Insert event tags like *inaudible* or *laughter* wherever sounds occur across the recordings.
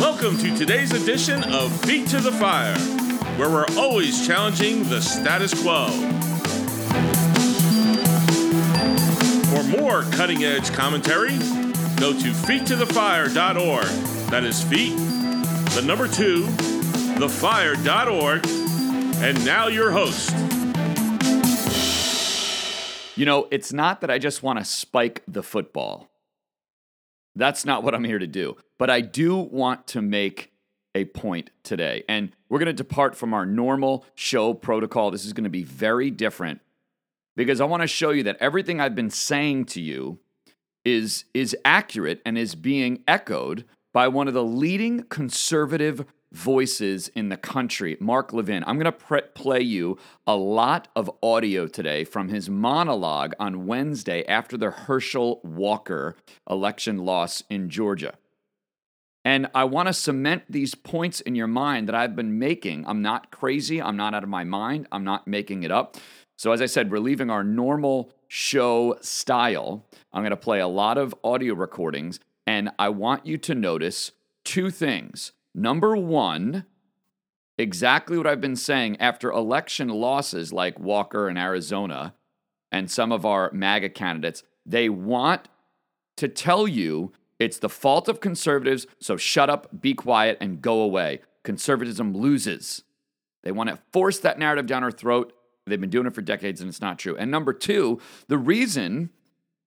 Welcome to today's edition of Feet to the Fire, where we're always challenging the status quo. For more cutting edge commentary, go to feettothefire.org. That is feet, the number two, thefire.org. And now your host. You know, it's not that I just want to spike the football. That's not what I'm here to do. But I do want to make a point today. And we're going to depart from our normal show protocol. This is going to be very different because I want to show you that everything I've been saying to you is is accurate and is being echoed by one of the leading conservative voices in the country, Mark Levin. I'm going to pre- play you a lot of audio today from his monologue on Wednesday after the Herschel Walker election loss in Georgia. And I want to cement these points in your mind that I've been making. I'm not crazy. I'm not out of my mind. I'm not making it up. So, as I said, we're leaving our normal show style. I'm going to play a lot of audio recordings, and I want you to notice two things. Number one, exactly what I've been saying after election losses like Walker in Arizona and some of our MAGA candidates, they want to tell you it's the fault of conservatives, so shut up, be quiet, and go away. Conservatism loses. They want to force that narrative down our throat. They've been doing it for decades and it's not true. And number two, the reason,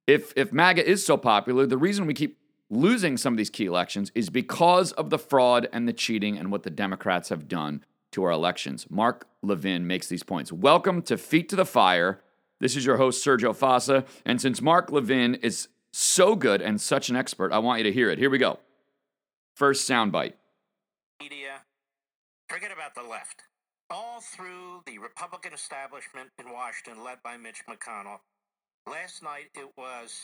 if, if MAGA is so popular, the reason we keep losing some of these key elections is because of the fraud and the cheating and what the Democrats have done to our elections. Mark Levin makes these points. Welcome to Feet to the Fire. This is your host, Sergio Fossa. And since Mark Levin is so good and such an expert, I want you to hear it. Here we go. First soundbite. Media, forget about the left. All through the Republican establishment in Washington, led by Mitch McConnell, last night it was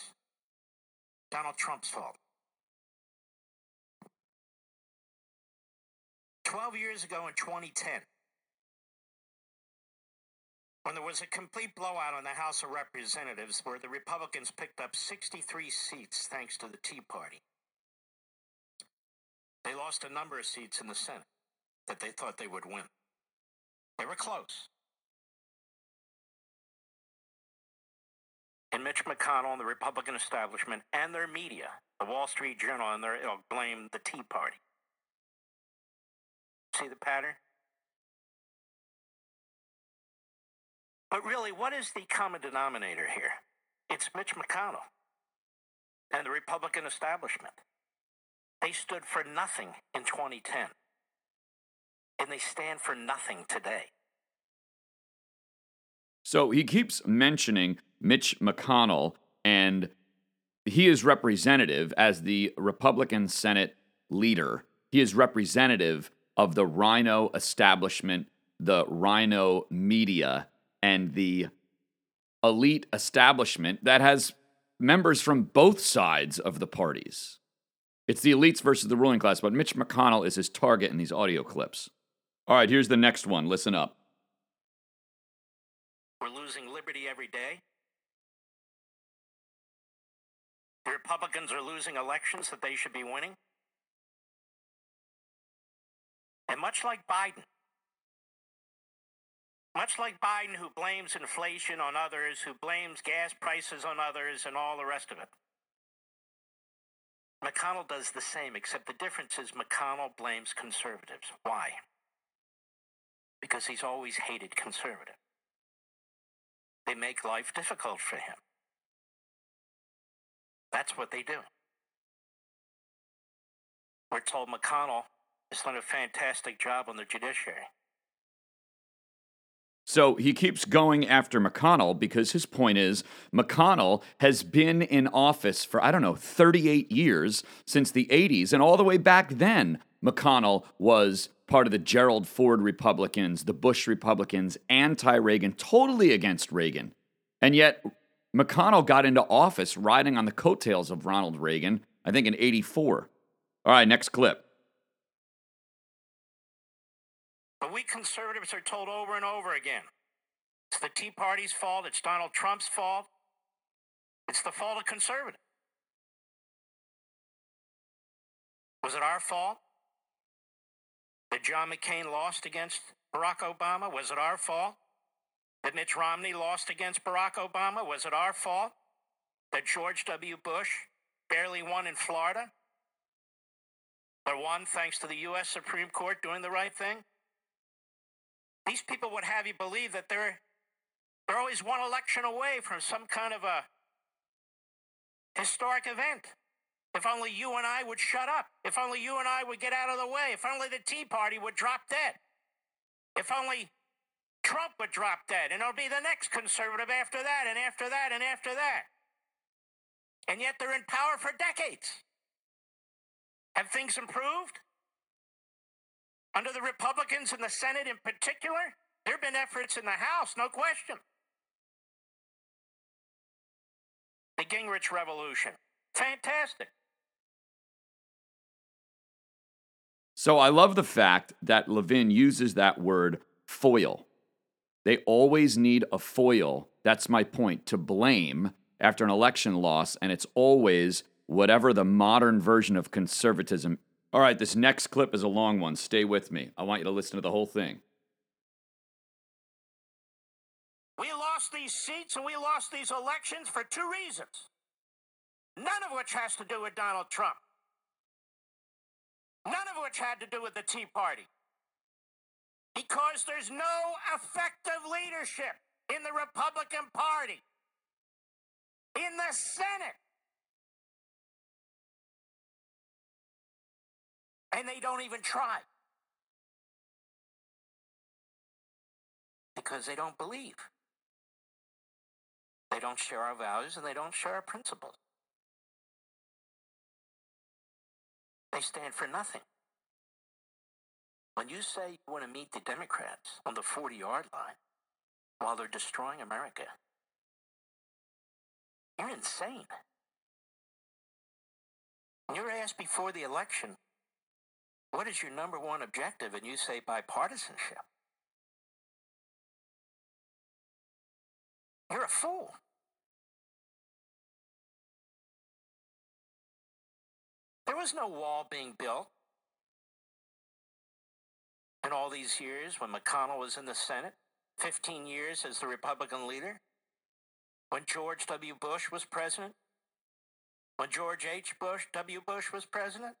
Donald Trump's fault. 12 years ago in 2010, when there was a complete blowout in the House of Representatives where the Republicans picked up 63 seats thanks to the Tea Party, they lost a number of seats in the Senate that they thought they would win. They were close. And Mitch McConnell and the Republican establishment and their media, the Wall Street Journal, and their, it'll blame the Tea Party. See the pattern? But really, what is the common denominator here? It's Mitch McConnell and the Republican establishment. They stood for nothing in 2010, and they stand for nothing today. So he keeps mentioning Mitch McConnell, and he is representative as the Republican Senate leader. He is representative of the rhino establishment, the rhino media, and the elite establishment that has members from both sides of the parties. It's the elites versus the ruling class, but Mitch McConnell is his target in these audio clips. All right, here's the next one. Listen up. We're losing liberty every day. Republicans are losing elections that they should be winning. And much like Biden, much like Biden, who blames inflation on others, who blames gas prices on others, and all the rest of it, McConnell does the same, except the difference is McConnell blames conservatives. Why? Because he's always hated conservatives. They make life difficult for him. That's what they do. We're told McConnell has done a fantastic job on the judiciary. So he keeps going after McConnell because his point is McConnell has been in office for, I don't know, 38 years since the 80s. And all the way back then, McConnell was part of the Gerald Ford Republicans, the Bush Republicans, anti Reagan, totally against Reagan. And yet, McConnell got into office riding on the coattails of Ronald Reagan, I think in 84. All right, next clip. But we conservatives are told over and over again it's the Tea Party's fault, it's Donald Trump's fault, it's the fault of conservatives. Was it our fault? That John McCain lost against Barack Obama? Was it our fault? That Mitt Romney lost against Barack Obama? Was it our fault? That George W. Bush barely won in Florida? Or won thanks to the U.S. Supreme Court doing the right thing? These people would have you believe that they're, they're always one election away from some kind of a historic event. If only you and I would shut up. If only you and I would get out of the way. If only the Tea Party would drop dead. If only Trump would drop dead. And it'll be the next conservative after that, and after that, and after that. And yet they're in power for decades. Have things improved? Under the Republicans in the Senate in particular, there have been efforts in the House, no question. The Gingrich Revolution. Fantastic. So I love the fact that Levin uses that word foil. They always need a foil. That's my point to blame after an election loss, and it's always whatever the modern version of conservatism. All right, this next clip is a long one. Stay with me. I want you to listen to the whole thing. We lost these seats and we lost these elections for two reasons. None of which has to do with Donald Trump. None of which had to do with the Tea Party. Because there's no effective leadership in the Republican Party, in the Senate. And they don't even try. Because they don't believe. They don't share our values and they don't share our principles. They stand for nothing. When you say you want to meet the Democrats on the 40 yard line while they're destroying America, you're insane. You're asked before the election, what is your number one objective? And you say bipartisanship. You're a fool. There was no wall being built in all these years when McConnell was in the Senate, 15 years as the Republican leader, when George W. Bush was president, when George H. Bush W. Bush was president.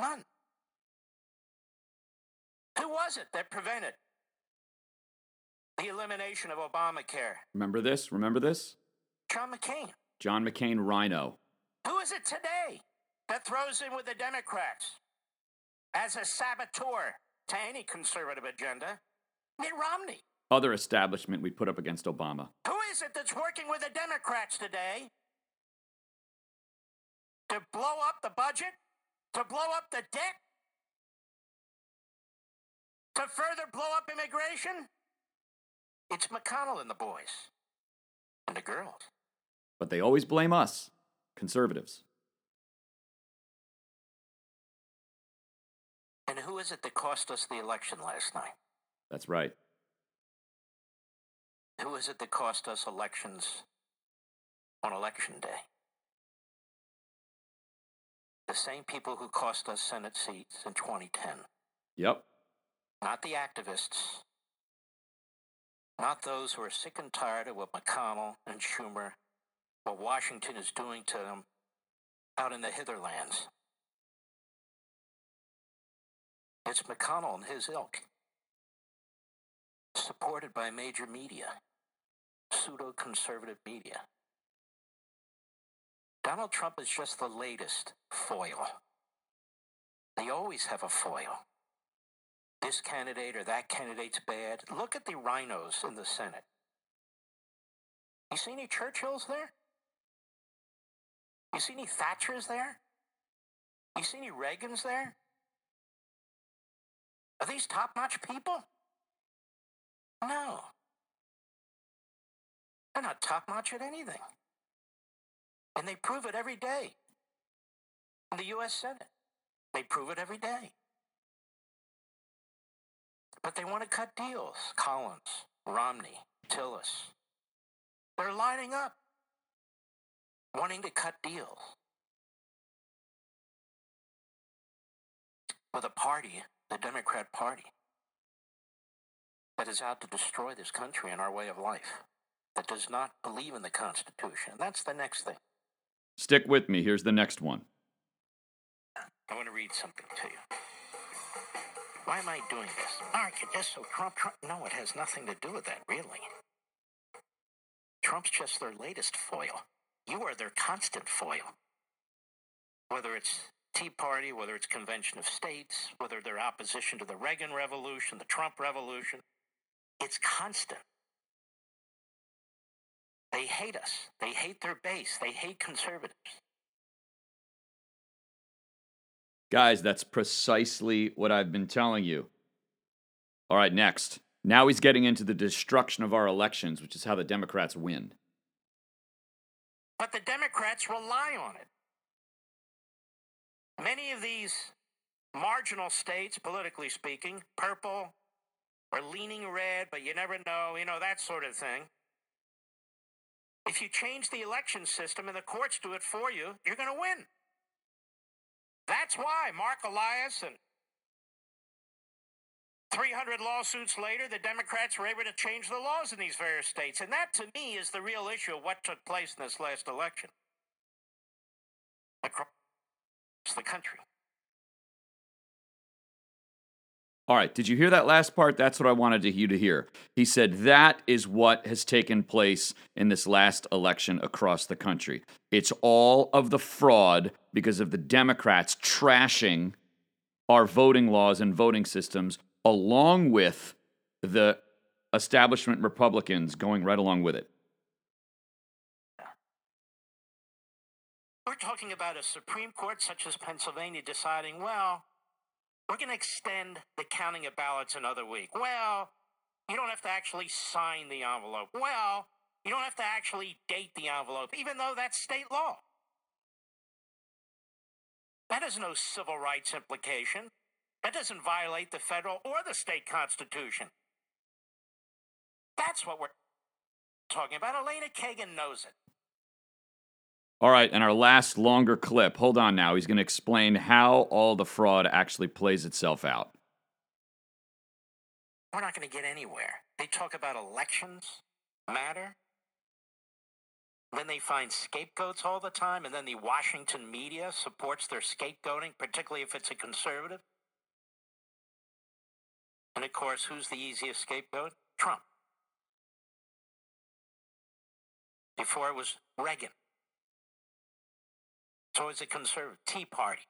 None. Who was it that prevented the elimination of Obamacare? Remember this? Remember this? John McCain. John McCain Rhino. Who is it today that throws in with the Democrats as a saboteur to any conservative agenda? Mitt Romney. Other establishment we put up against Obama. Who is it that's working with the Democrats today to blow up the budget, to blow up the debt, to further blow up immigration? It's McConnell and the boys and the girls. But they always blame us, conservatives. And who is it that cost us the election last night? That's right. Who is it that cost us elections on election day? The same people who cost us Senate seats in 2010. Yep. Not the activists. Not those who are sick and tired of what McConnell and Schumer, what Washington is doing to them out in the hitherlands. It's McConnell and his ilk, supported by major media, pseudo conservative media. Donald Trump is just the latest foil. They always have a foil. This candidate or that candidate's bad. Look at the rhinos in the Senate. You see any Churchills there? You see any Thatchers there? You see any Reagans there? Are these top notch people? No. They're not top notch at anything. And they prove it every day. In the U.S. Senate, they prove it every day. But they want to cut deals. Collins, Romney, Tillis. They're lining up, wanting to cut deals. with a party, the Democrat Party, that is out to destroy this country and our way of life, that does not believe in the Constitution. That's the next thing. Stick with me. Here's the next one. I want to read something to you. Why am I doing this? Mark, it just so Trump, Trump. No, it has nothing to do with that, really. Trump's just their latest foil. You are their constant foil. Whether it's Tea Party, whether it's Convention of States, whether they're opposition to the Reagan Revolution, the Trump Revolution, it's constant. They hate us. They hate their base. They hate conservatives. Guys, that's precisely what I've been telling you. All right, next. Now he's getting into the destruction of our elections, which is how the Democrats win. But the Democrats rely on it. Many of these marginal states, politically speaking, purple or leaning red, but you never know, you know, that sort of thing. If you change the election system and the courts do it for you, you're going to win. That's why Mark Elias and 300 lawsuits later, the Democrats were able to change the laws in these various states. And that, to me, is the real issue of what took place in this last election across the country. All right, did you hear that last part? That's what I wanted you to hear. He said that is what has taken place in this last election across the country. It's all of the fraud because of the Democrats trashing our voting laws and voting systems, along with the establishment Republicans going right along with it. We're talking about a Supreme Court such as Pennsylvania deciding, well, we're going to extend the counting of ballots another week. Well, you don't have to actually sign the envelope. Well, you don't have to actually date the envelope, even though that's state law. That has no civil rights implication. That doesn't violate the federal or the state constitution. That's what we're talking about. Elena Kagan knows it. All right, and our last longer clip. Hold on now. He's going to explain how all the fraud actually plays itself out. We're not going to get anywhere. They talk about elections matter. Then they find scapegoats all the time, and then the Washington media supports their scapegoating, particularly if it's a conservative. And of course, who's the easiest scapegoat? Trump. Before it was Reagan. So it's a conservative Tea Party.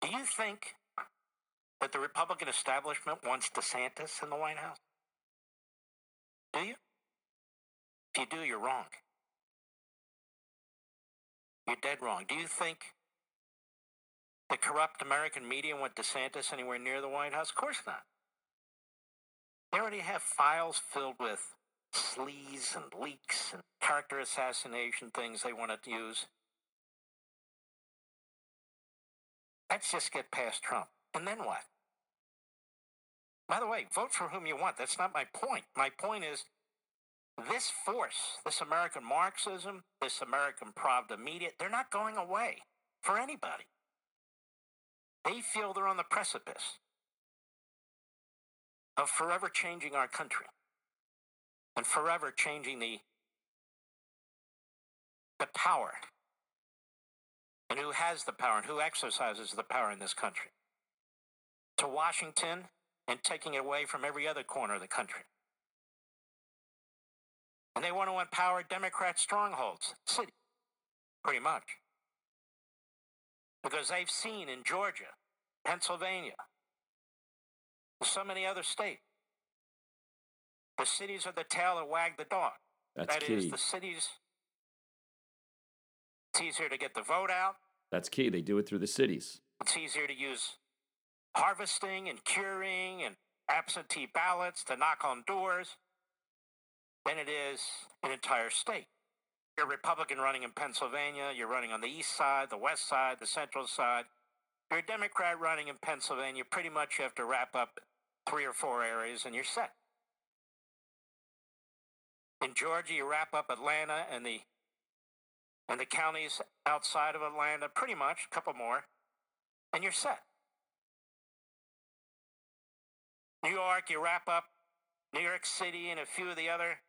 Do you think that the Republican establishment wants DeSantis in the White House? Do you? If you do, you're wrong. You're dead wrong. Do you think the corrupt American media want DeSantis anywhere near the White House? Of course not. They already have files filled with sleaze and leaks and character assassination things they want to use. Let's just get past Trump. And then what? By the way, vote for whom you want. That's not my point. My point is this force, this American Marxism, this American Pravda media, they're not going away for anybody. They feel they're on the precipice of forever changing our country and forever changing the, the power and who has the power and who exercises the power in this country to Washington and taking it away from every other corner of the country. And they want to empower Democrat strongholds, city, pretty much. Because they've seen in Georgia, Pennsylvania, so many other states, the cities are the tail that wag the dog. That's That key. is, the cities. It's easier to get the vote out. That's key. They do it through the cities. It's easier to use harvesting and curing and absentee ballots to knock on doors than it is an entire state. You're a Republican running in Pennsylvania, you're running on the east side, the west side, the central side. You're a Democrat running in Pennsylvania, pretty much you have to wrap up three or four areas and you're set. In Georgia, you wrap up Atlanta and the and the counties outside of Atlanta, pretty much, a couple more, and you're set. New York, you wrap up New York City and a few of the other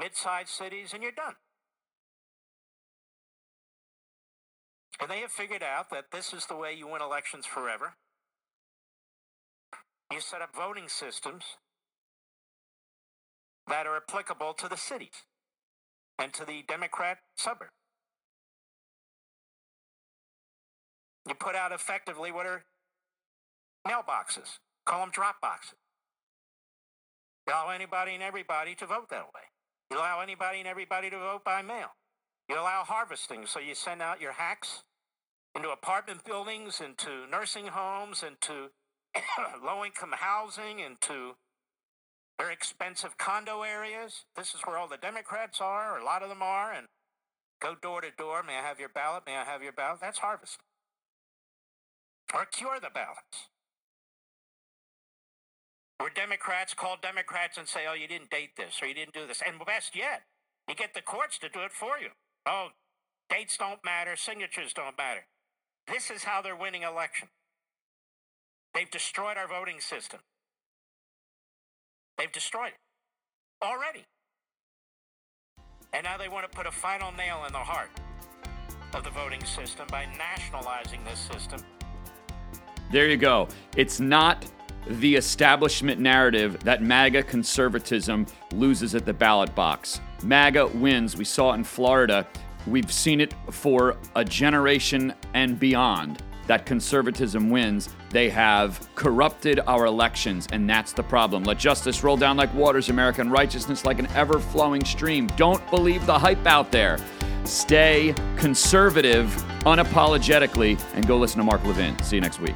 mid sized cities, and you're done. And they have figured out that this is the way you win elections forever. You set up voting systems that are applicable to the cities and to the Democrat suburb. You put out effectively what are mailboxes, call them drop boxes. You allow anybody and everybody to vote that way. You allow anybody and everybody to vote by mail. You allow harvesting, so you send out your hacks into apartment buildings, into nursing homes, into *coughs* low income housing, into very expensive condo areas. This is where all the Democrats are, or a lot of them are, and go door to door. May I have your ballot? May I have your ballot? That's harvest. Or cure the ballots. Where Democrats call Democrats and say, oh, you didn't date this, or you didn't do this. And best yet, you get the courts to do it for you. Oh, dates don't matter, signatures don't matter. This is how they're winning elections. They've destroyed our voting system. They've destroyed it already. And now they want to put a final nail in the heart of the voting system by nationalizing this system. There you go. It's not the establishment narrative that MAGA conservatism loses at the ballot box. MAGA wins. We saw it in Florida. We've seen it for a generation and beyond that conservatism wins. They have corrupted our elections, and that's the problem. Let justice roll down like waters, American righteousness like an ever flowing stream. Don't believe the hype out there. Stay conservative unapologetically and go listen to Mark Levin. See you next week.